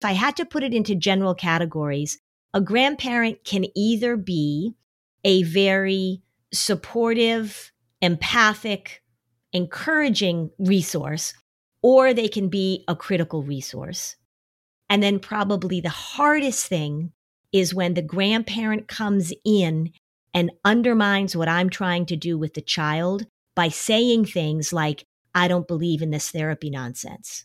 If I had to put it into general categories, a grandparent can either be a very supportive, empathic, encouraging resource, or they can be a critical resource. And then probably the hardest thing is when the grandparent comes in and undermines what I'm trying to do with the child by saying things like, I don't believe in this therapy nonsense.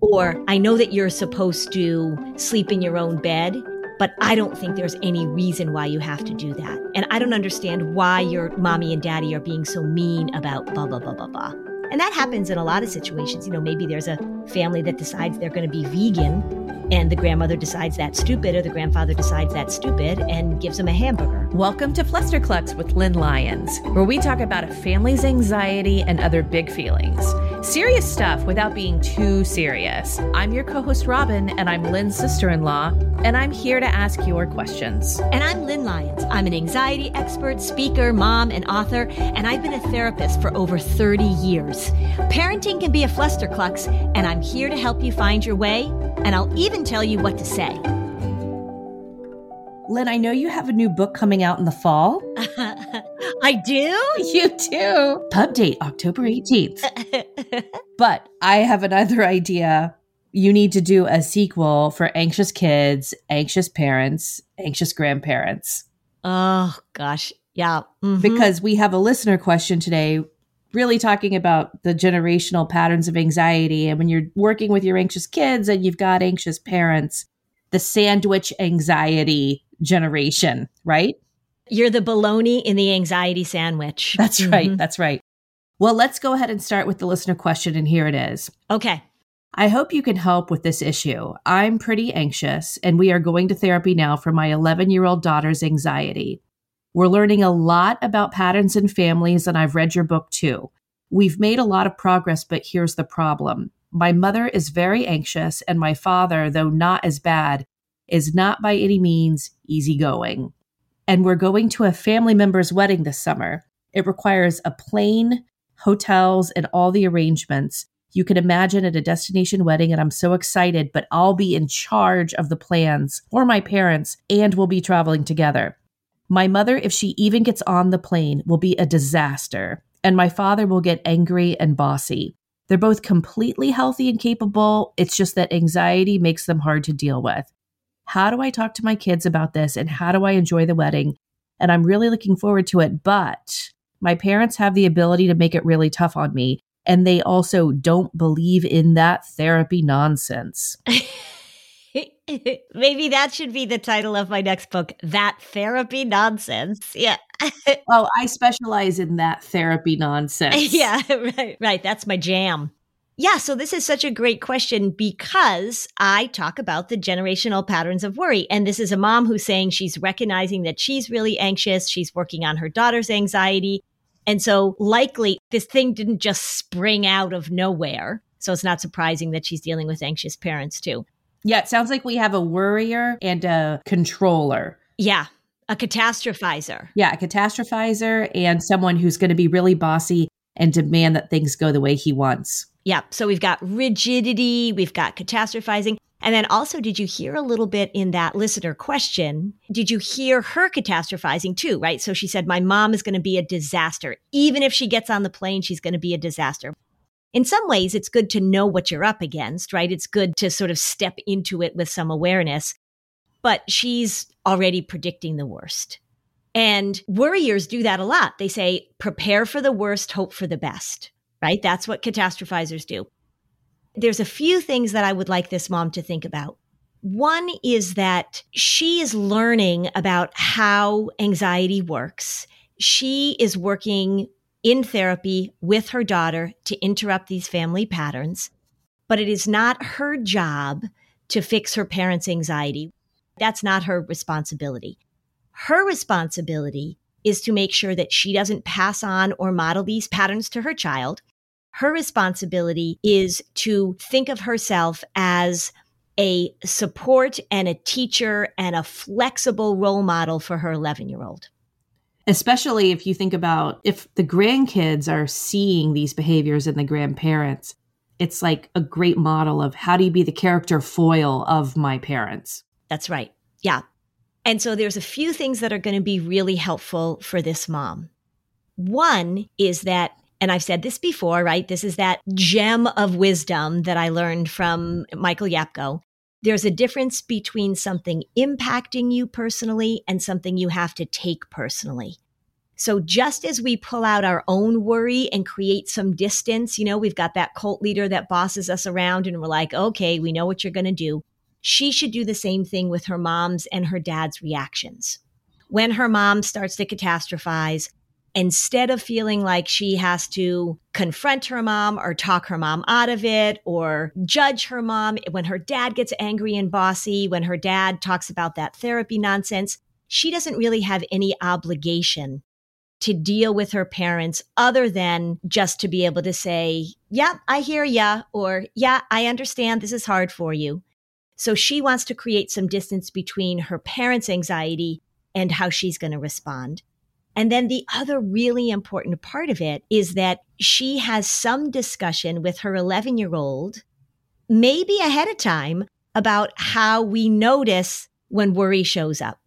Or I know that you're supposed to sleep in your own bed, but I don't think there's any reason why you have to do that. And I don't understand why your mommy and daddy are being so mean about blah, blah, blah, blah, blah. And that happens in a lot of situations. You know, maybe there's a family that decides they're going to be vegan and the grandmother decides that's stupid or the grandfather decides that's stupid and gives him a hamburger. Welcome to Flusterclux with Lynn Lyons, where we talk about a family's anxiety and other big feelings. Serious stuff without being too serious. I'm your co host, Robin, and I'm Lynn's sister in law, and I'm here to ask your questions. And I'm Lynn Lyons. I'm an anxiety expert, speaker, mom, and author, and I've been a therapist for over 30 years. Parenting can be a flusterclux, and I'm here to help you find your way, and I'll even tell you what to say. Lynn, I know you have a new book coming out in the fall. I do? You do. Pub date October 18th. but I have another idea. You need to do a sequel for anxious kids, anxious parents, anxious grandparents. Oh, gosh. Yeah. Mm-hmm. Because we have a listener question today, really talking about the generational patterns of anxiety. And when you're working with your anxious kids and you've got anxious parents, the sandwich anxiety generation, right? You're the baloney in the anxiety sandwich. That's mm-hmm. right. That's right. Well, let's go ahead and start with the listener question, and here it is. Okay. I hope you can help with this issue. I'm pretty anxious, and we are going to therapy now for my 11 year old daughter's anxiety. We're learning a lot about patterns in families, and I've read your book too. We've made a lot of progress, but here's the problem. My mother is very anxious, and my father, though not as bad, is not by any means easygoing. And we're going to a family member's wedding this summer. It requires a plane, hotels, and all the arrangements. You can imagine at a destination wedding, and I'm so excited, but I'll be in charge of the plans for my parents and we'll be traveling together. My mother, if she even gets on the plane, will be a disaster, and my father will get angry and bossy. They're both completely healthy and capable. It's just that anxiety makes them hard to deal with. How do I talk to my kids about this and how do I enjoy the wedding? And I'm really looking forward to it. But my parents have the ability to make it really tough on me. And they also don't believe in that therapy nonsense. Maybe that should be the title of my next book That Therapy Nonsense. Yeah. oh, I specialize in that therapy nonsense. Yeah, right, right. That's my jam. Yeah, so this is such a great question because I talk about the generational patterns of worry. And this is a mom who's saying she's recognizing that she's really anxious. She's working on her daughter's anxiety. And so likely this thing didn't just spring out of nowhere. So it's not surprising that she's dealing with anxious parents too. Yeah, it sounds like we have a worrier and a controller. Yeah, a catastrophizer. Yeah, a catastrophizer and someone who's going to be really bossy and demand that things go the way he wants. Yeah. So we've got rigidity, we've got catastrophizing. And then also, did you hear a little bit in that listener question? Did you hear her catastrophizing too, right? So she said, My mom is going to be a disaster. Even if she gets on the plane, she's going to be a disaster. In some ways, it's good to know what you're up against, right? It's good to sort of step into it with some awareness. But she's already predicting the worst. And worriers do that a lot. They say, prepare for the worst, hope for the best right? That's what catastrophizers do. There's a few things that I would like this mom to think about. One is that she is learning about how anxiety works. She is working in therapy with her daughter to interrupt these family patterns, but it is not her job to fix her parents' anxiety. That's not her responsibility. Her responsibility is to make sure that she doesn't pass on or model these patterns to her child. Her responsibility is to think of herself as a support and a teacher and a flexible role model for her 11 year old. Especially if you think about if the grandkids are seeing these behaviors in the grandparents, it's like a great model of how do you be the character foil of my parents. That's right. Yeah. And so there's a few things that are going to be really helpful for this mom. One is that, and I've said this before, right? This is that gem of wisdom that I learned from Michael Yapko. There's a difference between something impacting you personally and something you have to take personally. So just as we pull out our own worry and create some distance, you know, we've got that cult leader that bosses us around and we're like, okay, we know what you're going to do. She should do the same thing with her mom's and her dad's reactions. When her mom starts to catastrophize, instead of feeling like she has to confront her mom or talk her mom out of it or judge her mom, when her dad gets angry and bossy, when her dad talks about that therapy nonsense, she doesn't really have any obligation to deal with her parents other than just to be able to say, yeah, I hear ya, or yeah, I understand this is hard for you. So she wants to create some distance between her parents' anxiety and how she's going to respond. And then the other really important part of it is that she has some discussion with her 11 year old, maybe ahead of time, about how we notice when worry shows up.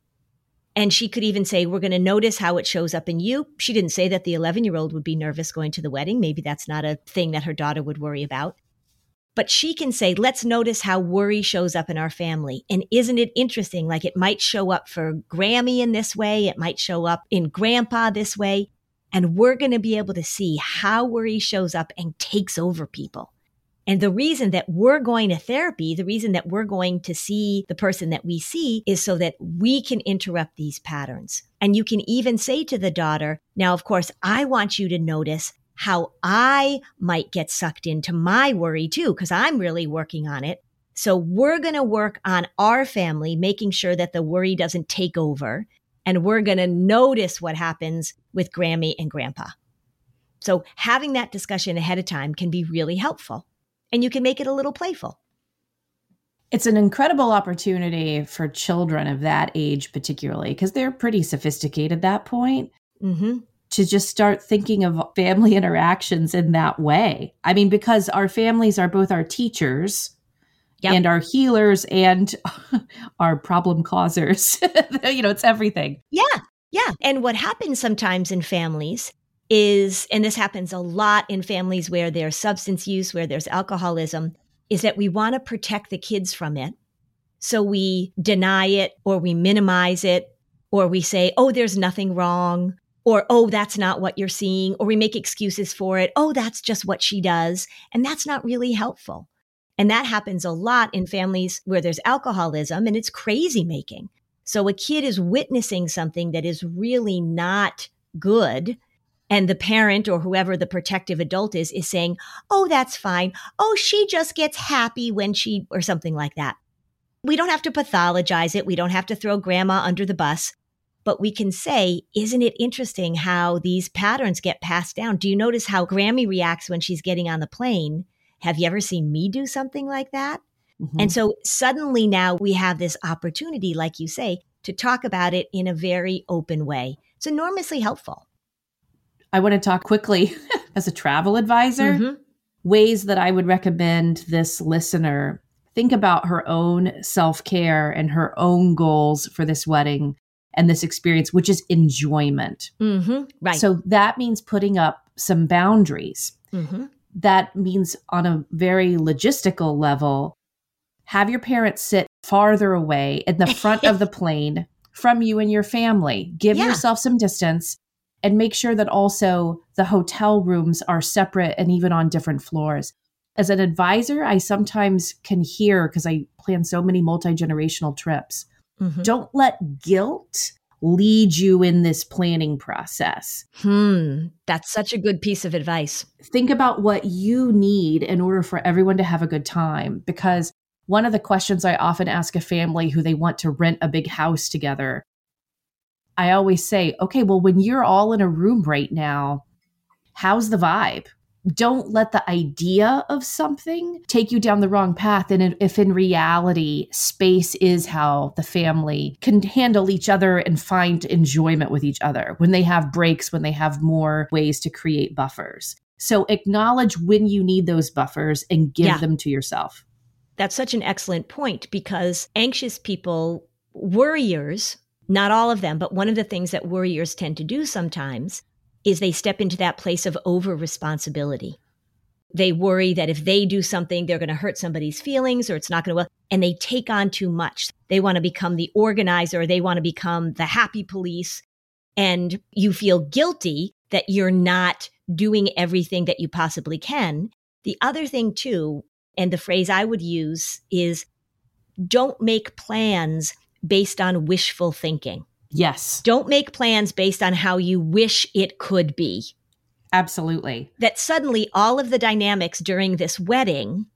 And she could even say, We're going to notice how it shows up in you. She didn't say that the 11 year old would be nervous going to the wedding. Maybe that's not a thing that her daughter would worry about. But she can say, Let's notice how worry shows up in our family. And isn't it interesting? Like it might show up for Grammy in this way, it might show up in Grandpa this way. And we're going to be able to see how worry shows up and takes over people. And the reason that we're going to therapy, the reason that we're going to see the person that we see is so that we can interrupt these patterns. And you can even say to the daughter, now, of course, I want you to notice how I might get sucked into my worry too, because I'm really working on it. So we're going to work on our family, making sure that the worry doesn't take over. And we're going to notice what happens with Grammy and Grandpa. So having that discussion ahead of time can be really helpful and you can make it a little playful. It's an incredible opportunity for children of that age, particularly because they're pretty sophisticated at that point. Mm-hmm. To just start thinking of family interactions in that way. I mean, because our families are both our teachers yep. and our healers and our problem causers. you know, it's everything. Yeah. Yeah. And what happens sometimes in families is, and this happens a lot in families where there's substance use, where there's alcoholism, is that we want to protect the kids from it. So we deny it or we minimize it or we say, oh, there's nothing wrong or, oh, that's not what you're seeing, or we make excuses for it. Oh, that's just what she does. And that's not really helpful. And that happens a lot in families where there's alcoholism and it's crazy making. So a kid is witnessing something that is really not good and the parent or whoever the protective adult is is saying, "Oh, that's fine. Oh, she just gets happy when she or something like that." We don't have to pathologize it. We don't have to throw grandma under the bus, but we can say, "Isn't it interesting how these patterns get passed down? Do you notice how Grammy reacts when she's getting on the plane? Have you ever seen me do something like that?" Mm-hmm. And so suddenly now we have this opportunity, like you say, to talk about it in a very open way. It's enormously helpful. I want to talk quickly as a travel advisor mm-hmm. ways that I would recommend this listener think about her own self care and her own goals for this wedding and this experience, which is enjoyment. Mm-hmm. Right. So that means putting up some boundaries. Mm-hmm. That means, on a very logistical level, have your parents sit farther away in the front of the plane from you and your family. Give yeah. yourself some distance and make sure that also the hotel rooms are separate and even on different floors. As an advisor, I sometimes can hear because I plan so many multi generational trips. Mm-hmm. Don't let guilt lead you in this planning process. Hmm, that's such a good piece of advice. Think about what you need in order for everyone to have a good time because one of the questions I often ask a family who they want to rent a big house together I always say, okay, well, when you're all in a room right now, how's the vibe? Don't let the idea of something take you down the wrong path. And if in reality, space is how the family can handle each other and find enjoyment with each other when they have breaks, when they have more ways to create buffers. So acknowledge when you need those buffers and give yeah. them to yourself. That's such an excellent point because anxious people, worriers, not all of them, but one of the things that worriers tend to do sometimes is they step into that place of over responsibility. They worry that if they do something, they're going to hurt somebody's feelings or it's not going to, work, and they take on too much. They want to become the organizer. They want to become the happy police. And you feel guilty that you're not doing everything that you possibly can. The other thing, too, and the phrase I would use is don't make plans based on wishful thinking. Yes. Don't make plans based on how you wish it could be. Absolutely. That suddenly all of the dynamics during this wedding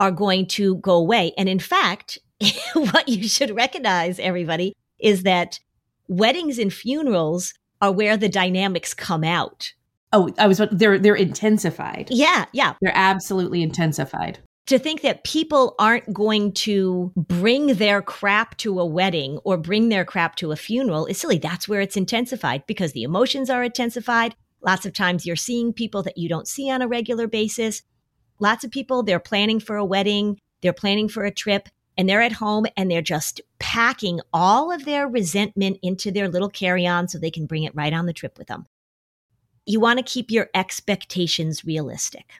are going to go away. And in fact, what you should recognize, everybody, is that weddings and funerals are where the dynamics come out. Oh, I was they're they're intensified. Yeah, yeah. They're absolutely intensified. To think that people aren't going to bring their crap to a wedding or bring their crap to a funeral is silly. That's where it's intensified because the emotions are intensified. Lots of times you're seeing people that you don't see on a regular basis. Lots of people, they're planning for a wedding, they're planning for a trip, and they're at home and they're just packing all of their resentment into their little carry on so they can bring it right on the trip with them. You want to keep your expectations realistic.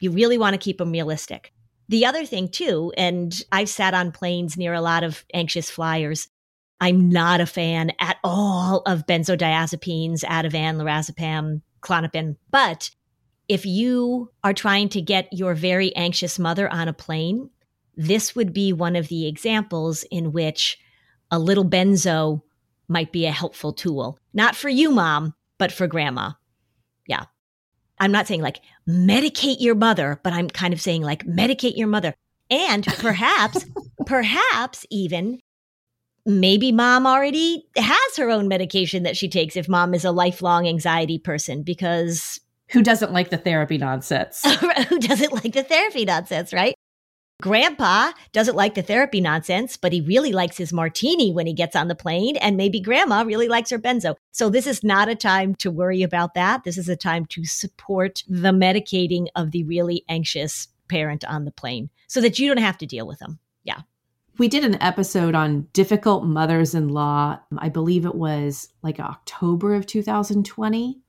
You really want to keep them realistic. The other thing, too, and I've sat on planes near a lot of anxious flyers, I'm not a fan at all of benzodiazepines, Ativan, lorazepam, Klonopin. But if you are trying to get your very anxious mother on a plane, this would be one of the examples in which a little benzo might be a helpful tool. Not for you, mom, but for grandma. I'm not saying like medicate your mother, but I'm kind of saying like medicate your mother. And perhaps, perhaps even maybe mom already has her own medication that she takes if mom is a lifelong anxiety person because who doesn't like the therapy nonsense? who doesn't like the therapy nonsense, right? Grandpa doesn't like the therapy nonsense, but he really likes his martini when he gets on the plane. And maybe grandma really likes her benzo. So this is not a time to worry about that. This is a time to support the medicating of the really anxious parent on the plane so that you don't have to deal with them. Yeah. We did an episode on difficult mothers in law. I believe it was like October of 2020,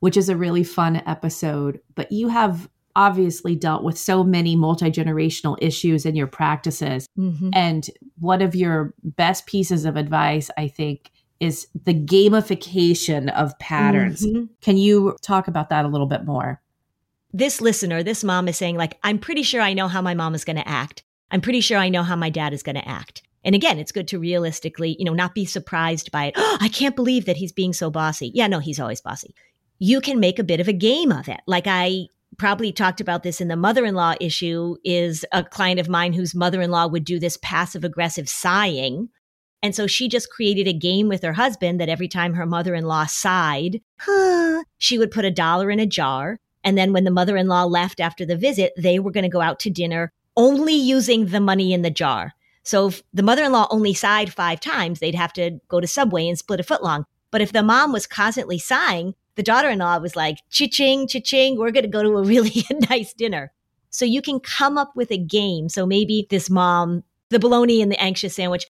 which is a really fun episode. But you have obviously dealt with so many multi generational issues in your practices. Mm-hmm. And one of your best pieces of advice, I think, is the gamification of patterns. Mm-hmm. Can you talk about that a little bit more? This listener, this mom is saying, like, I'm pretty sure I know how my mom is going to act. I'm pretty sure I know how my dad is going to act. And again, it's good to realistically, you know, not be surprised by it. Oh, I can't believe that he's being so bossy. Yeah, no, he's always bossy. You can make a bit of a game of it. Like I probably talked about this in the mother-in-law issue is a client of mine whose mother-in-law would do this passive aggressive sighing. And so she just created a game with her husband that every time her mother-in-law sighed, huh, she would put a dollar in a jar. And then when the mother-in-law left after the visit, they were going to go out to dinner only using the money in the jar. So if the mother in law only sighed five times, they'd have to go to Subway and split a foot long. But if the mom was constantly sighing, the daughter in law was like, cha-ching, cha-ching, we're going to go to a really nice dinner. So you can come up with a game. So maybe this mom, the bologna and the anxious sandwich,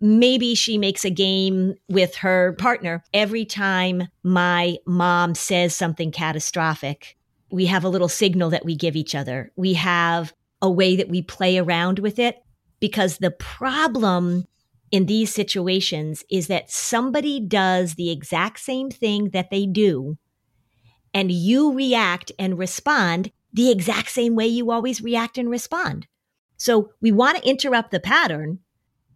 maybe she makes a game with her partner. Every time my mom says something catastrophic, we have a little signal that we give each other. We have a way that we play around with it. Because the problem in these situations is that somebody does the exact same thing that they do, and you react and respond the exact same way you always react and respond. So we want to interrupt the pattern,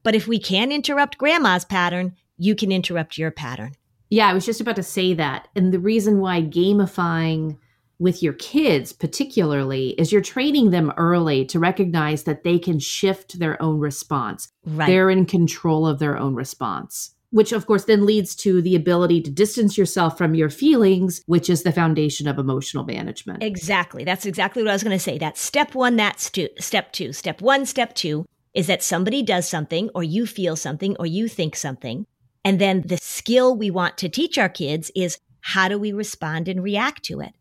but if we can interrupt grandma's pattern, you can interrupt your pattern. Yeah, I was just about to say that. And the reason why gamifying with your kids particularly is you're training them early to recognize that they can shift their own response. Right. they're in control of their own response which of course then leads to the ability to distance yourself from your feelings which is the foundation of emotional management. Exactly. That's exactly what i was going to say. That's step one that's two, step two. Step one step two is that somebody does something or you feel something or you think something. And then the skill we want to teach our kids is how do we respond and react to it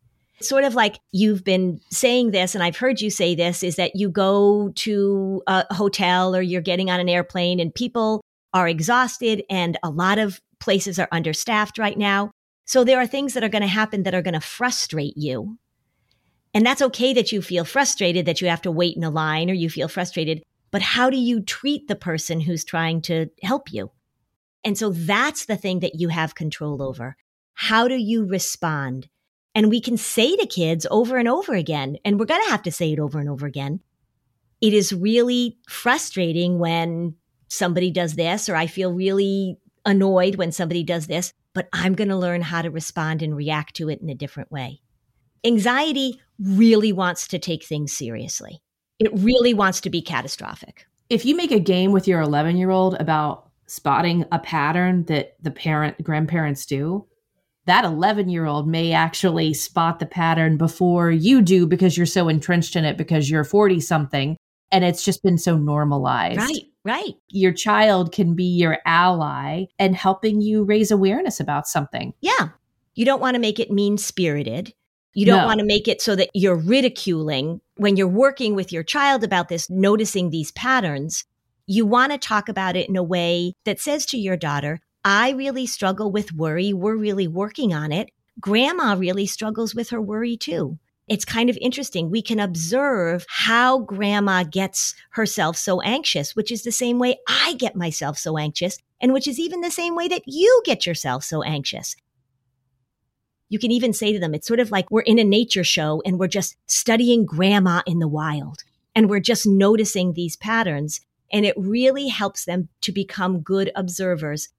sort of like you've been saying this, and I've heard you say this, is that you go to a hotel or you're getting on an airplane and people are exhausted and a lot of places are understaffed right now. So there are things that are going to happen that are going to frustrate you. And that's okay that you feel frustrated that you have to wait in a line or you feel frustrated. But how do you treat the person who's trying to help you? And so that's the thing that you have control over. How do you respond? And we can say to kids over and over again, and we're going to have to say it over and over again. It is really frustrating when somebody does this, or I feel really annoyed when somebody does this, but I'm going to learn how to respond and react to it in a different way. Anxiety really wants to take things seriously. It really wants to be catastrophic. If you make a game with your 11 year old about spotting a pattern that the parent grandparents do, that 11 year old may actually spot the pattern before you do because you're so entrenched in it because you're 40 something and it's just been so normalized. Right, right. Your child can be your ally and helping you raise awareness about something. Yeah. You don't want to make it mean spirited. You don't no. want to make it so that you're ridiculing when you're working with your child about this, noticing these patterns. You want to talk about it in a way that says to your daughter, I really struggle with worry. We're really working on it. Grandma really struggles with her worry too. It's kind of interesting. We can observe how grandma gets herself so anxious, which is the same way I get myself so anxious, and which is even the same way that you get yourself so anxious. You can even say to them, it's sort of like we're in a nature show and we're just studying grandma in the wild and we're just noticing these patterns. And it really helps them to become good observers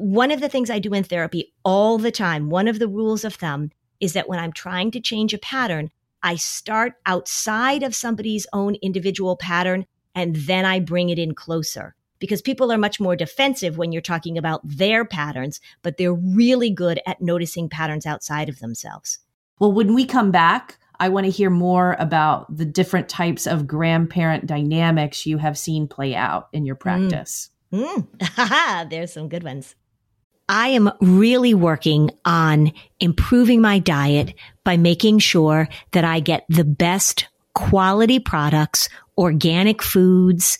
one of the things I do in therapy all the time, one of the rules of thumb is that when I'm trying to change a pattern, I start outside of somebody's own individual pattern and then I bring it in closer because people are much more defensive when you're talking about their patterns, but they're really good at noticing patterns outside of themselves. Well, when we come back, I want to hear more about the different types of grandparent dynamics you have seen play out in your mm. practice. Mm. Mm. There's some good ones. I am really working on improving my diet by making sure that I get the best quality products, organic foods,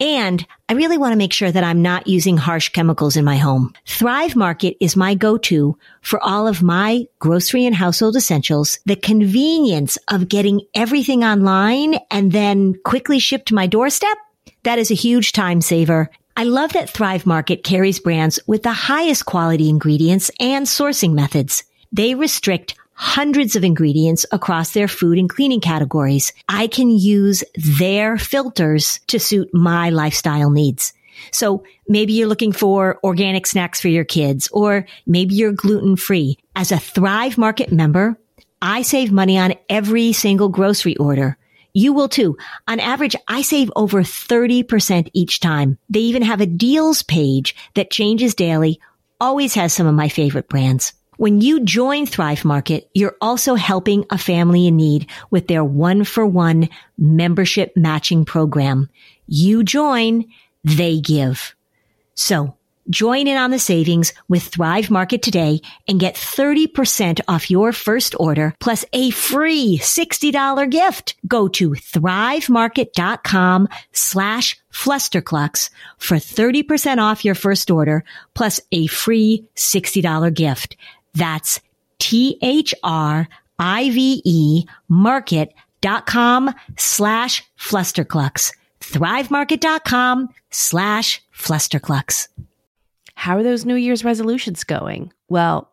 and I really want to make sure that I'm not using harsh chemicals in my home. Thrive Market is my go-to for all of my grocery and household essentials. The convenience of getting everything online and then quickly shipped to my doorstep. That is a huge time saver I love that Thrive Market carries brands with the highest quality ingredients and sourcing methods. They restrict hundreds of ingredients across their food and cleaning categories. I can use their filters to suit my lifestyle needs. So maybe you're looking for organic snacks for your kids, or maybe you're gluten free. As a Thrive Market member, I save money on every single grocery order. You will too. On average, I save over 30% each time. They even have a deals page that changes daily, always has some of my favorite brands. When you join Thrive Market, you're also helping a family in need with their one for one membership matching program. You join, they give. So Join in on the savings with Thrive Market today and get 30% off your first order plus a free $60 gift. Go to thrivemarket.com slash flusterclux for 30% off your first order plus a free $60 gift. That's T-H-R-I-V-E market.com slash flusterclux. Thrivemarket.com slash flusterclux. How are those New Year's resolutions going? Well,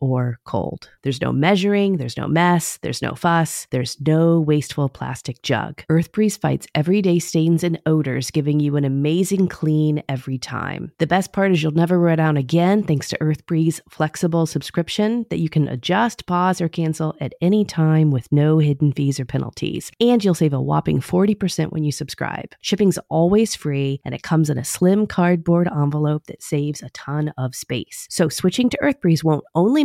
or cold. There's no measuring, there's no mess, there's no fuss, there's no wasteful plastic jug. EarthBreeze fights everyday stains and odors, giving you an amazing clean every time. The best part is you'll never run out again thanks to EarthBreeze flexible subscription that you can adjust, pause, or cancel at any time with no hidden fees or penalties. And you'll save a whopping 40% when you subscribe. Shipping's always free and it comes in a slim cardboard envelope that saves a ton of space. So switching to EarthBreeze won't only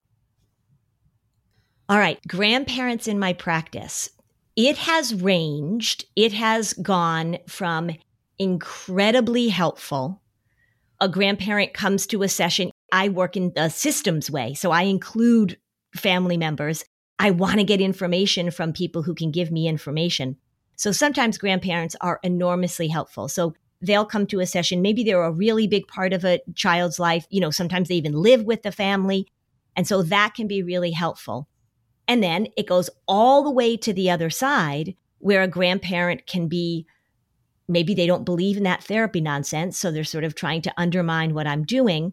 All right, grandparents in my practice. It has ranged, it has gone from incredibly helpful. A grandparent comes to a session. I work in the systems way, so I include family members. I want to get information from people who can give me information. So sometimes grandparents are enormously helpful. So they'll come to a session. Maybe they're a really big part of a child's life. You know, sometimes they even live with the family. And so that can be really helpful. And then it goes all the way to the other side where a grandparent can be maybe they don't believe in that therapy nonsense. So they're sort of trying to undermine what I'm doing.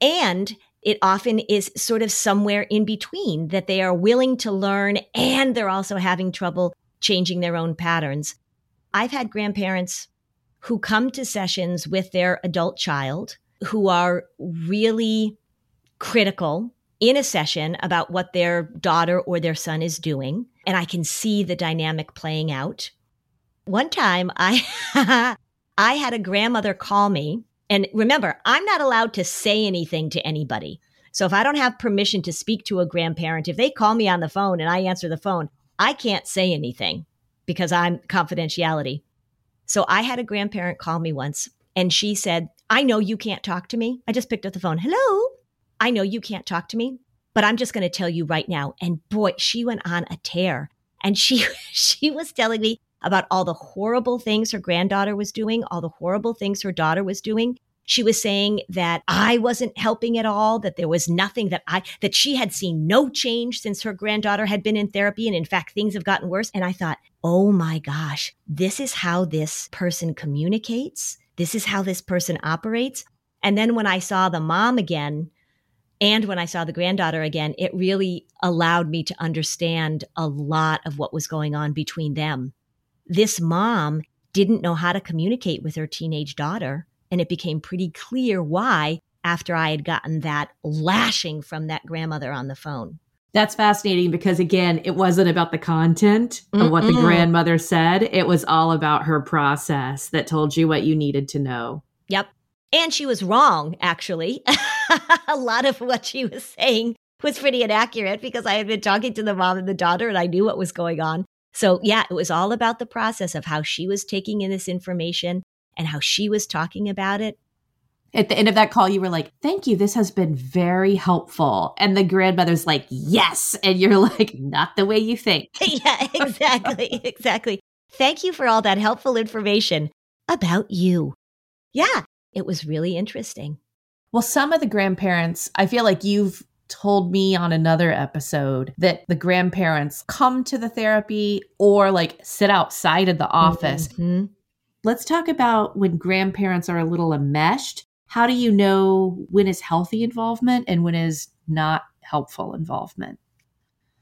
And it often is sort of somewhere in between that they are willing to learn and they're also having trouble changing their own patterns. I've had grandparents who come to sessions with their adult child who are really critical in a session about what their daughter or their son is doing. And I can see the dynamic playing out. One time I, I had a grandmother call me. And remember, I'm not allowed to say anything to anybody. So if I don't have permission to speak to a grandparent, if they call me on the phone and I answer the phone, I can't say anything because I'm confidentiality. So I had a grandparent call me once and she said, I know you can't talk to me. I just picked up the phone. Hello. I know you can't talk to me, but I'm just going to tell you right now. And boy, she went on a tear. And she she was telling me about all the horrible things her granddaughter was doing, all the horrible things her daughter was doing. She was saying that I wasn't helping at all, that there was nothing that I, that she had seen no change since her granddaughter had been in therapy. And in fact, things have gotten worse. And I thought, oh my gosh, this is how this person communicates. This is how this person operates. And then when I saw the mom again, and when I saw the granddaughter again, it really allowed me to understand a lot of what was going on between them. This mom didn't know how to communicate with her teenage daughter. And it became pretty clear why after I had gotten that lashing from that grandmother on the phone. That's fascinating because, again, it wasn't about the content Mm-mm. of what the grandmother said. It was all about her process that told you what you needed to know. Yep. And she was wrong, actually. a lot of what she was saying was pretty inaccurate because I had been talking to the mom and the daughter and I knew what was going on. So, yeah, it was all about the process of how she was taking in this information and how she was talking about it. At the end of that call, you were like, Thank you. This has been very helpful. And the grandmother's like, Yes. And you're like, Not the way you think. yeah, exactly. exactly. Thank you for all that helpful information about you. Yeah, it was really interesting. Well, some of the grandparents, I feel like you've told me on another episode that the grandparents come to the therapy or like sit outside of the office. Mm-hmm. Let's talk about when grandparents are a little enmeshed. How do you know when is healthy involvement and when is not helpful involvement?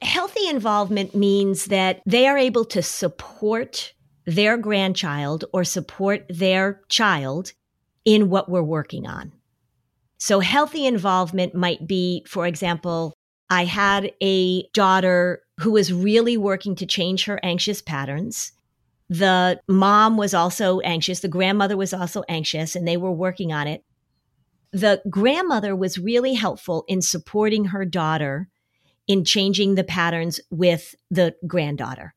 Healthy involvement means that they are able to support their grandchild or support their child in what we're working on. So healthy involvement might be, for example, I had a daughter who was really working to change her anxious patterns. The mom was also anxious. The grandmother was also anxious and they were working on it. The grandmother was really helpful in supporting her daughter in changing the patterns with the granddaughter.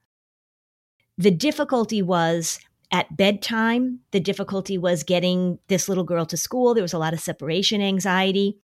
The difficulty was at bedtime, the difficulty was getting this little girl to school. There was a lot of separation anxiety.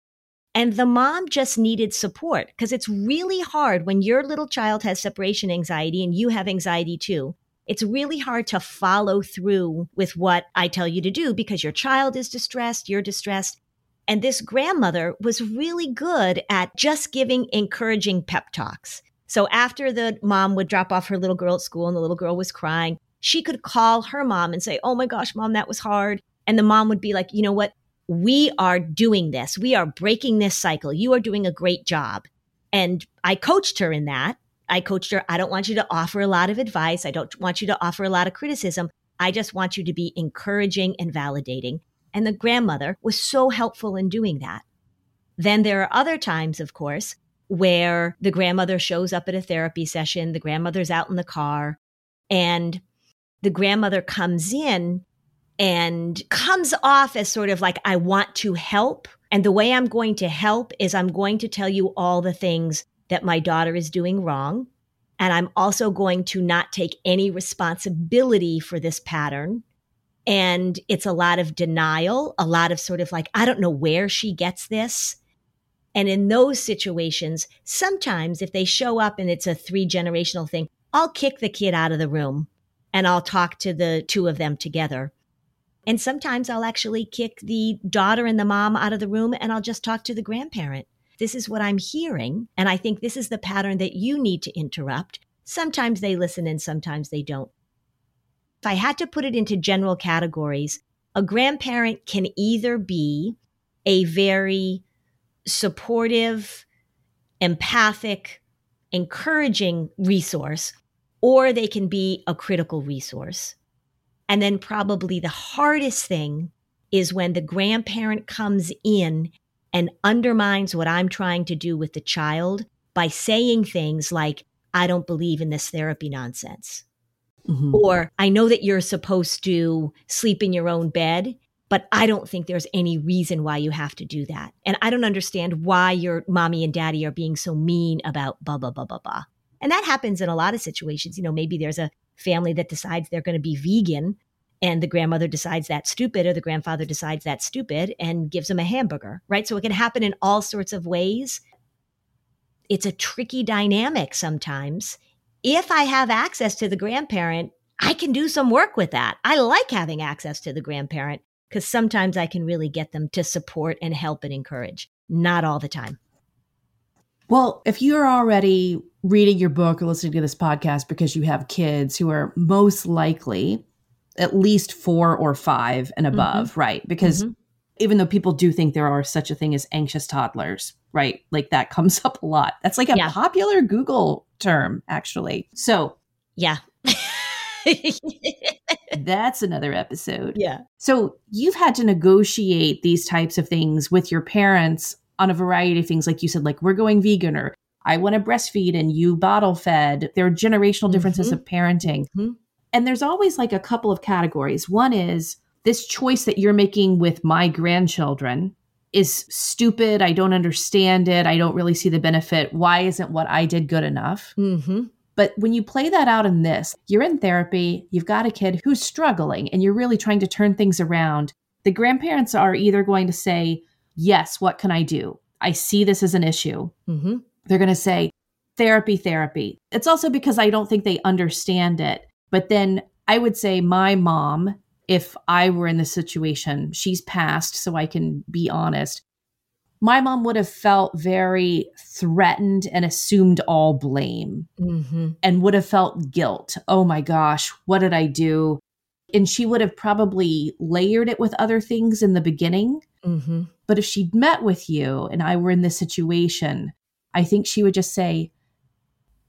And the mom just needed support because it's really hard when your little child has separation anxiety and you have anxiety too. It's really hard to follow through with what I tell you to do because your child is distressed, you're distressed. And this grandmother was really good at just giving encouraging pep talks. So after the mom would drop off her little girl at school and the little girl was crying, she could call her mom and say, Oh my gosh, mom, that was hard. And the mom would be like, You know what? We are doing this. We are breaking this cycle. You are doing a great job. And I coached her in that. I coached her. I don't want you to offer a lot of advice. I don't want you to offer a lot of criticism. I just want you to be encouraging and validating. And the grandmother was so helpful in doing that. Then there are other times, of course, where the grandmother shows up at a therapy session, the grandmother's out in the car, and the grandmother comes in and comes off as sort of like, I want to help. And the way I'm going to help is I'm going to tell you all the things that my daughter is doing wrong. And I'm also going to not take any responsibility for this pattern. And it's a lot of denial, a lot of sort of like, I don't know where she gets this. And in those situations, sometimes if they show up and it's a three generational thing, I'll kick the kid out of the room and I'll talk to the two of them together. And sometimes I'll actually kick the daughter and the mom out of the room and I'll just talk to the grandparent. This is what I'm hearing. And I think this is the pattern that you need to interrupt. Sometimes they listen and sometimes they don't. If I had to put it into general categories, a grandparent can either be a very supportive, empathic, encouraging resource, or they can be a critical resource. And then, probably the hardest thing is when the grandparent comes in and undermines what I'm trying to do with the child by saying things like, I don't believe in this therapy nonsense. Mm-hmm. Or I know that you're supposed to sleep in your own bed, but I don't think there's any reason why you have to do that. And I don't understand why your mommy and daddy are being so mean about blah, blah, blah, blah, blah. And that happens in a lot of situations. You know, maybe there's a family that decides they're going to be vegan and the grandmother decides that's stupid or the grandfather decides that's stupid and gives them a hamburger, right? So it can happen in all sorts of ways. It's a tricky dynamic sometimes if I have access to the grandparent, I can do some work with that. I like having access to the grandparent because sometimes I can really get them to support and help and encourage. Not all the time. Well, if you're already reading your book or listening to this podcast because you have kids who are most likely at least four or five and above, mm-hmm. right? Because mm-hmm. even though people do think there are such a thing as anxious toddlers, right? Like that comes up a lot. That's like a yeah. popular Google term, actually. So, yeah. that's another episode. Yeah. So, you've had to negotiate these types of things with your parents on a variety of things. Like you said, like, we're going vegan or I want to breastfeed and you bottle fed. There are generational differences mm-hmm. of parenting. Mm-hmm. And there's always like a couple of categories. One is this choice that you're making with my grandchildren is stupid. I don't understand it. I don't really see the benefit. Why isn't what I did good enough? Mm-hmm. But when you play that out in this, you're in therapy, you've got a kid who's struggling, and you're really trying to turn things around. The grandparents are either going to say, Yes, what can I do? I see this as an issue. Mm-hmm. They're going to say, Therapy, therapy. It's also because I don't think they understand it. But then I would say my mom if I were in this situation, she's passed, so I can be honest. My mom would have felt very threatened and assumed all blame mm-hmm. and would have felt guilt. Oh my gosh, what did I do? And she would have probably layered it with other things in the beginning. Mm-hmm. But if she'd met with you and I were in this situation, I think she would just say,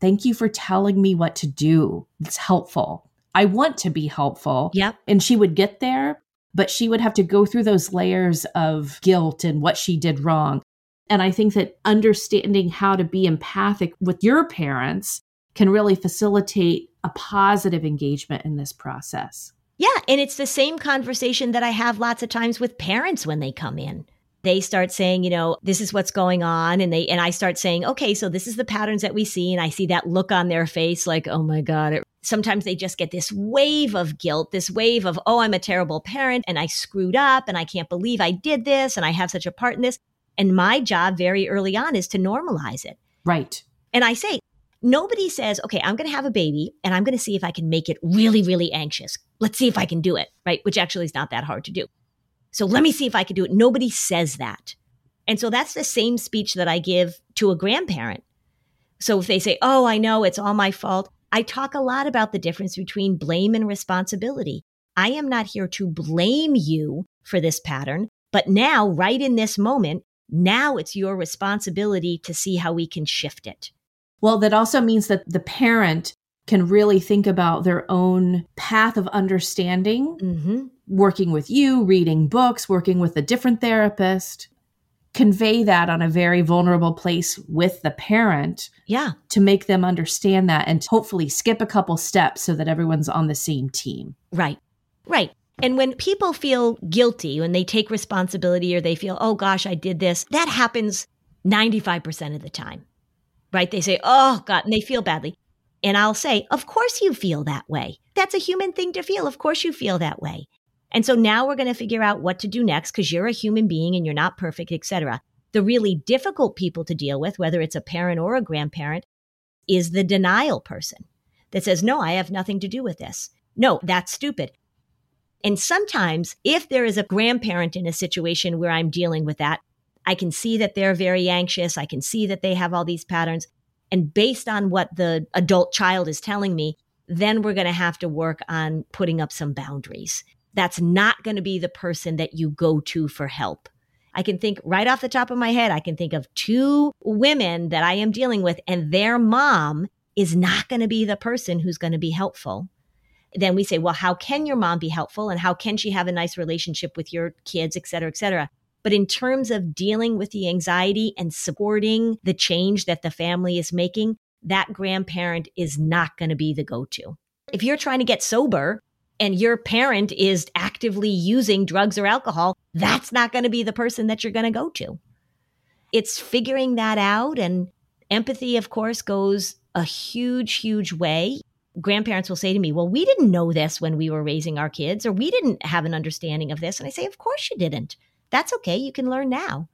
Thank you for telling me what to do. It's helpful. I want to be helpful. Yep. And she would get there, but she would have to go through those layers of guilt and what she did wrong. And I think that understanding how to be empathic with your parents can really facilitate a positive engagement in this process. Yeah. And it's the same conversation that I have lots of times with parents when they come in they start saying, you know, this is what's going on. And they, and I start saying, okay, so this is the patterns that we see. And I see that look on their face like, oh my God. It, sometimes they just get this wave of guilt, this wave of, oh, I'm a terrible parent and I screwed up and I can't believe I did this and I have such a part in this. And my job very early on is to normalize it. Right. And I say, nobody says, okay, I'm going to have a baby and I'm going to see if I can make it really, really anxious. Let's see if I can do it, right? Which actually is not that hard to do. So let me see if I can do it. Nobody says that. And so that's the same speech that I give to a grandparent. So if they say, oh, I know it's all my fault, I talk a lot about the difference between blame and responsibility. I am not here to blame you for this pattern, but now, right in this moment, now it's your responsibility to see how we can shift it. Well, that also means that the parent can really think about their own path of understanding, Mm-hmm. working with you, reading books, working with a different therapist, convey that on a very vulnerable place with the parent Yeah. to make them understand that and hopefully skip a couple steps so that everyone's on the same team. Right. Right. And when people feel guilty, when they take responsibility or they feel, oh gosh, I did this, that happens 95% of the time, right? They say, oh God, and they feel badly. And I'll say, of course you feel that way. That's a human thing to feel. Of course you feel that way. And so now we're going to figure out what to do next because you're a human being and you're not perfect, etc. The really difficult people to deal with, whether it's a parent or a grandparent, is the denial person that says, no, I have nothing to do with this. No, that's stupid. And sometimes, if there is a grandparent in a situation where I'm dealing with that, I can see that they're very anxious. I can see that they have all these patterns. And based on what the adult child is telling me, then we're going to have to work on putting up some boundaries. That's not going to be the person that you go to for help. I can think right off the top of my head, I can think of two women that I am dealing with, and their mom is not going to be the person who's going to be helpful then we say, well, how can your mom be helpful and how can she have a nice relationship with your kids, et cetera, et cetera. But in terms of dealing with the anxiety and supporting the change that the family is making, that grandparent is not going to be the go to. If you're trying to get sober and your parent is actively using drugs or alcohol, that's not going to be the person that you're going to go to. It's figuring that out. And empathy, of course, goes a huge, huge way grandparents will say to me, Well, we didn't know this when we were raising our kids, or we didn't have an understanding of this. And I say, Of course you didn't. That's okay. You can learn now.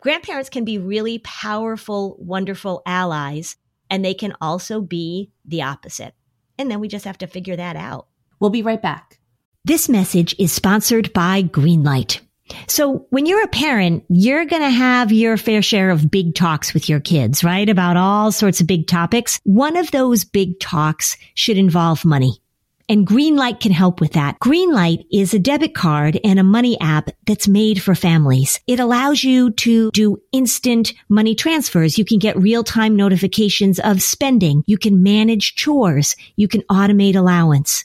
Grandparents can be really powerful, wonderful allies, and they can also be the opposite. And then we just have to figure that out. We'll be right back. This message is sponsored by Greenlight. So when you're a parent, you're going to have your fair share of big talks with your kids, right? About all sorts of big topics. One of those big talks should involve money. And Greenlight can help with that. Greenlight is a debit card and a money app that's made for families. It allows you to do instant money transfers. You can get real-time notifications of spending. You can manage chores. You can automate allowance.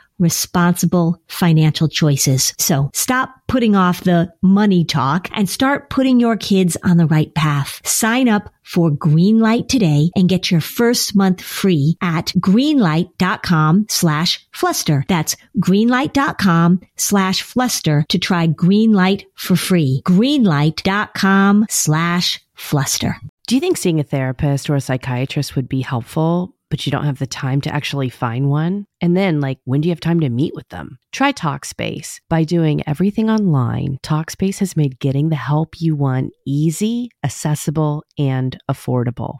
responsible financial choices. So stop putting off the money talk and start putting your kids on the right path. Sign up for Greenlight today and get your first month free at greenlight.com slash fluster. That's greenlight.com slash fluster to try Greenlight for free. Greenlight.com slash fluster. Do you think seeing a therapist or a psychiatrist would be helpful, but you don't have the time to actually find one? And then, like, when do you have time to meet with them? Try Talkspace. By doing everything online, Talkspace has made getting the help you want easy, accessible, and affordable.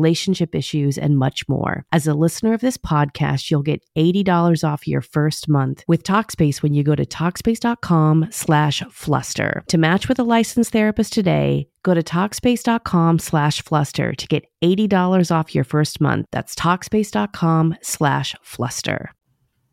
relationship issues, and much more. As a listener of this podcast, you'll get $80 off your first month with Talkspace when you go to Talkspace.com slash fluster. To match with a licensed therapist today, go to Talkspace.com slash fluster to get $80 off your first month. That's Talkspace.com slash fluster.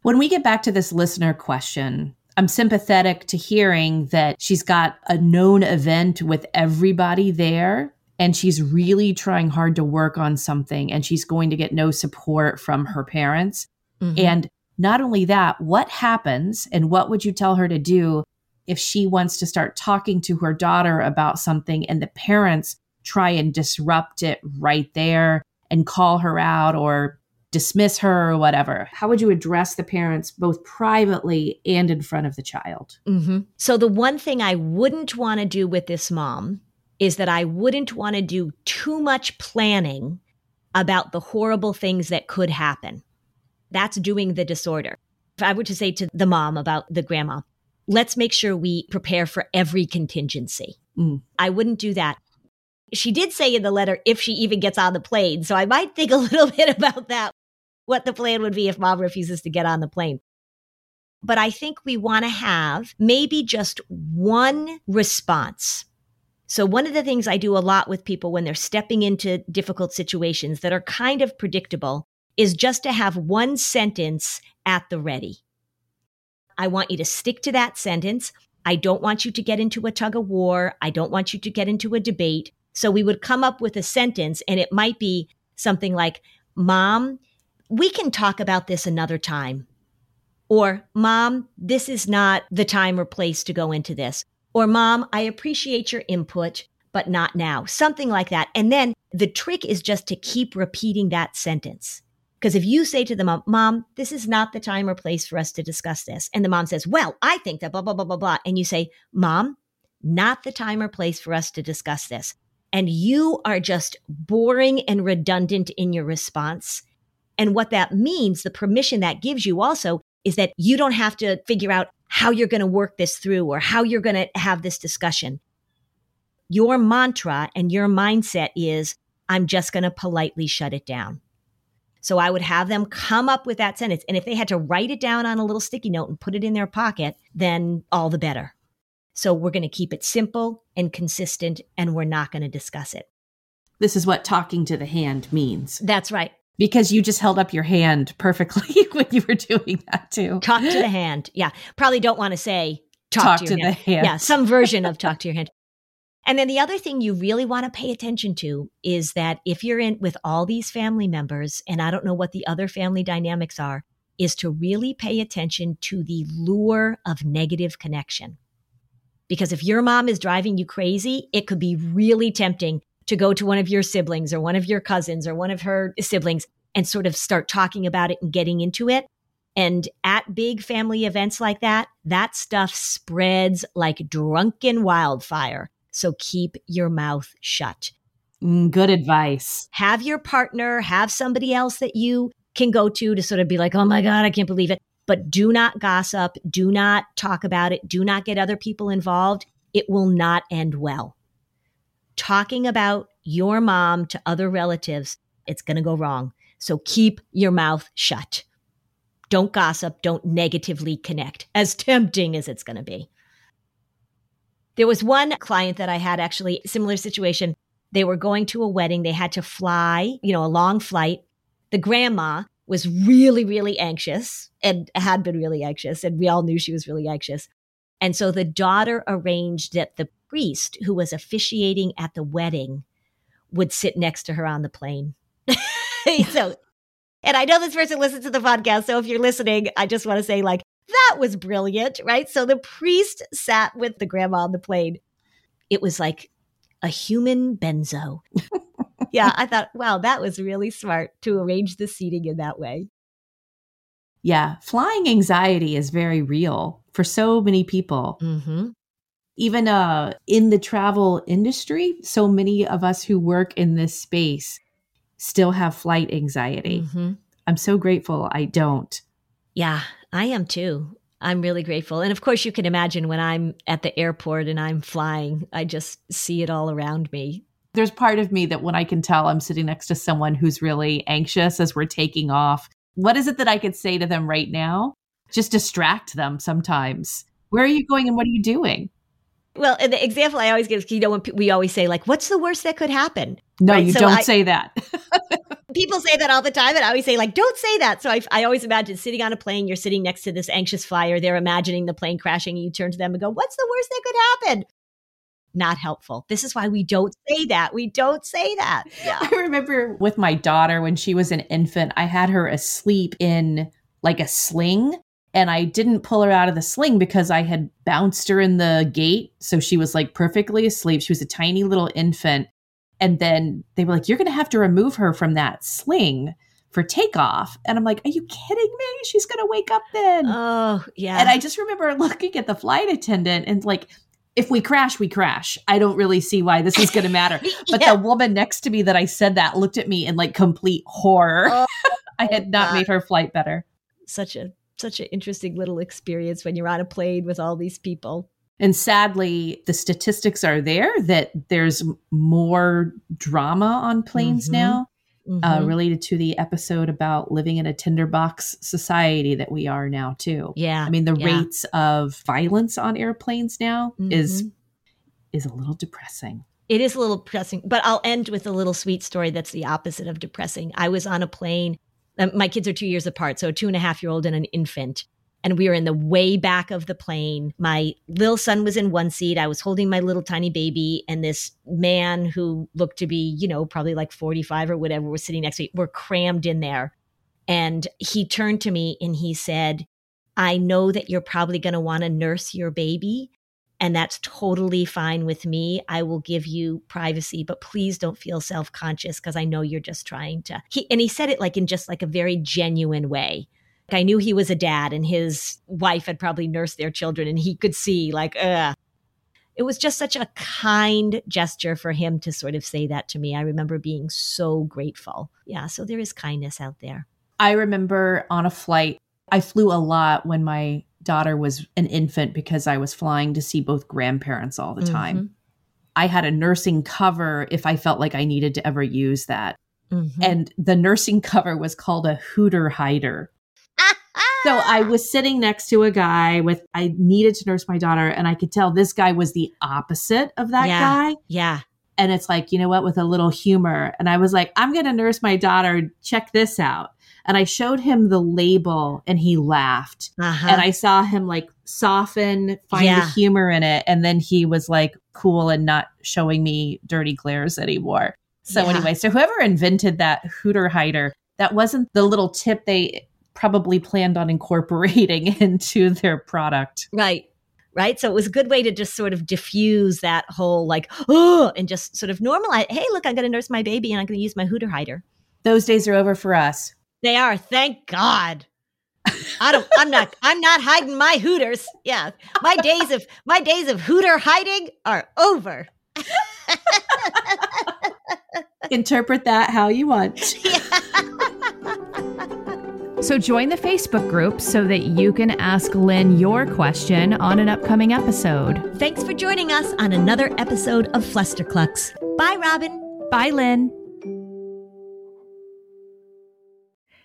When we get back to this listener question, I'm sympathetic to hearing that she's got a known event with everybody there and she's really trying hard to work on something and she's going to get no support from her parents. Mm-hmm. And not only that, what happens and what would you tell her to do if she wants to start talking to her daughter about something and the parents try and disrupt it right there and call her out or dismiss her or whatever? How would you address the parents both privately and in front of the child? Mm-hmm. So, the one thing I wouldn't want to do with this mom is that I wouldn't want to do too much planning about the horrible things that could happen. That's doing the disorder. If I were to say to the mom about the grandma, let's make sure we prepare for every contingency. Mm. I wouldn't do that. She did say in the letter if she even gets on the plane. So I might think a little bit about that, what the plan would be if mom refuses to get on the plane. But I think we want to have maybe just one response so, one of the things I do a lot with people when they're stepping into difficult situations that are kind of predictable is just to have one sentence at the ready. I want you to stick to that sentence. I don't want you to get into a tug of war. I don't want you to get into a debate. So, we would come up with a sentence, and it might be something like, Mom, we can talk about this another time. Or, Mom, this is not the time or place to go into this. Or, mom, I appreciate your input, but not now. Something like that. And then the trick is just to keep repeating that sentence. Because if you say to the mom, Mom, this is not the time or place for us to discuss this. And the mom says, Well, I think that blah, blah, blah, blah, blah. And you say, Mom, not the time or place for us to discuss this. And you are just boring and redundant in your response. And what that means, the permission that gives you also is that you don't have to figure out how you're going to work this through or how you're going to have this discussion. Your mantra and your mindset is, I'm just going to politely shut it down. So I would have them come up with that sentence. And if they had to write it down on a little sticky note and put it in their pocket, then all the better. So we're going to keep it simple and consistent, and we're not going to discuss it. This is what talking to the hand means. That's right because you just held up your hand perfectly when you were doing that too. Talk to the hand. Yeah. Probably don't want to say talk, talk to, to hand. the hand. Yeah. Some version of talk to your hand. And then the other thing you really want to pay attention to is that if you're in with all these family members, and I don't know what the other family dynamics are, is to really pay attention to the lure of negative connection. Because if your mom is driving you crazy, it could be really tempting to go to one of your siblings or one of your cousins or one of her siblings and sort of start talking about it and getting into it. And at big family events like that, that stuff spreads like drunken wildfire. So keep your mouth shut. Mm, good advice. Have your partner, have somebody else that you can go to to sort of be like, oh my God, I can't believe it. But do not gossip. Do not talk about it. Do not get other people involved. It will not end well talking about your mom to other relatives, it's going to go wrong. So keep your mouth shut. Don't gossip. Don't negatively connect, as tempting as it's going to be. There was one client that I had actually, similar situation. They were going to a wedding. They had to fly, you know, a long flight. The grandma was really, really anxious and had been really anxious. And we all knew she was really anxious. And so the daughter arranged that the priest who was officiating at the wedding would sit next to her on the plane. so, and I know this person listens to the podcast. So if you're listening, I just want to say, like, that was brilliant, right? So the priest sat with the grandma on the plane. It was like a human benzo. yeah, I thought, wow, that was really smart to arrange the seating in that way. Yeah, flying anxiety is very real for so many people. Mm-hmm even uh, in the travel industry, so many of us who work in this space still have flight anxiety. Mm-hmm. I'm so grateful I don't. Yeah, I am too. I'm really grateful. And of course, you can imagine when I'm at the airport and I'm flying, I just see it all around me. There's part of me that when I can tell I'm sitting next to someone who's really anxious as we're taking off, what is it that I could say to them right now? Just distract them sometimes. Where are you going and what are you doing? Well, and the example I always give, is, you know, when we always say, like, what's the worst that could happen? No, right? you so don't I, say that. people say that all the time. And I always say, like, don't say that. So I, I always imagine sitting on a plane, you're sitting next to this anxious flyer. They're imagining the plane crashing. You turn to them and go, what's the worst that could happen? Not helpful. This is why we don't say that. We don't say that. Yeah. I remember with my daughter when she was an infant, I had her asleep in like a sling and I didn't pull her out of the sling because I had bounced her in the gate. So she was like perfectly asleep. She was a tiny little infant. And then they were like, You're going to have to remove her from that sling for takeoff. And I'm like, Are you kidding me? She's going to wake up then. Oh, yeah. And I just remember looking at the flight attendant and like, if we crash, we crash. I don't really see why this is going to matter. But yeah. the woman next to me that I said that looked at me in like complete horror. Oh, I had not God. made her flight better. Such a such an interesting little experience when you're on a plane with all these people. And sadly, the statistics are there that there's more drama on planes mm-hmm. now. Uh, mm-hmm. Uh, related to the episode about living in a tinderbox society that we are now too. Yeah, I mean the yeah. rates of violence on airplanes now mm-hmm. is is a little depressing. It is a little depressing, but I'll end with a little sweet story that's the opposite of depressing. I was on a plane um, my kids are two years apart, so a two and a half year old and an infant. And we were in the way back of the plane. My little son was in one seat. I was holding my little tiny baby, and this man who looked to be, you know, probably like 45 or whatever was sitting next to me. We're crammed in there. And he turned to me and he said, I know that you're probably going to want to nurse your baby and that's totally fine with me. I will give you privacy, but please don't feel self conscious because I know you're just trying to. He, and he said it like in just like a very genuine way. Like I knew he was a dad and his wife had probably nursed their children and he could see like, ugh. It was just such a kind gesture for him to sort of say that to me. I remember being so grateful. Yeah, so there is kindness out there. I remember on a flight, I flew a lot when my daughter was an infant because I was flying to see both grandparents all the time. Mm-hmm. I had a nursing cover if I felt like I needed to ever use that. Mm-hmm. And the nursing cover was called a hooter hider. so I was sitting next to a guy with, I needed to nurse my daughter, and I could tell this guy was the opposite of that yeah. guy. Yeah. And it's like, you know what, with a little humor. And I was like, I'm going to nurse my daughter. Check this out and I showed him the label and he laughed. Uh-huh. And I saw him like soften, find yeah. the humor in it. And then he was like cool and not showing me dirty glares anymore. So, yeah. anyway, so whoever invented that Hooter Hider, that wasn't the little tip they probably planned on incorporating into their product. Right. Right. So it was a good way to just sort of diffuse that whole like, oh, and just sort of normalize. Hey, look, I'm going to nurse my baby and I'm going to use my Hooter Hider. Those days are over for us. They are. Thank God. I don't. I'm not. I'm not hiding my hooters. Yeah, my days of my days of hooter hiding are over. Interpret that how you want. So join the Facebook group so that you can ask Lynn your question on an upcoming episode. Thanks for joining us on another episode of Flusterclux. Bye, Robin. Bye, Lynn.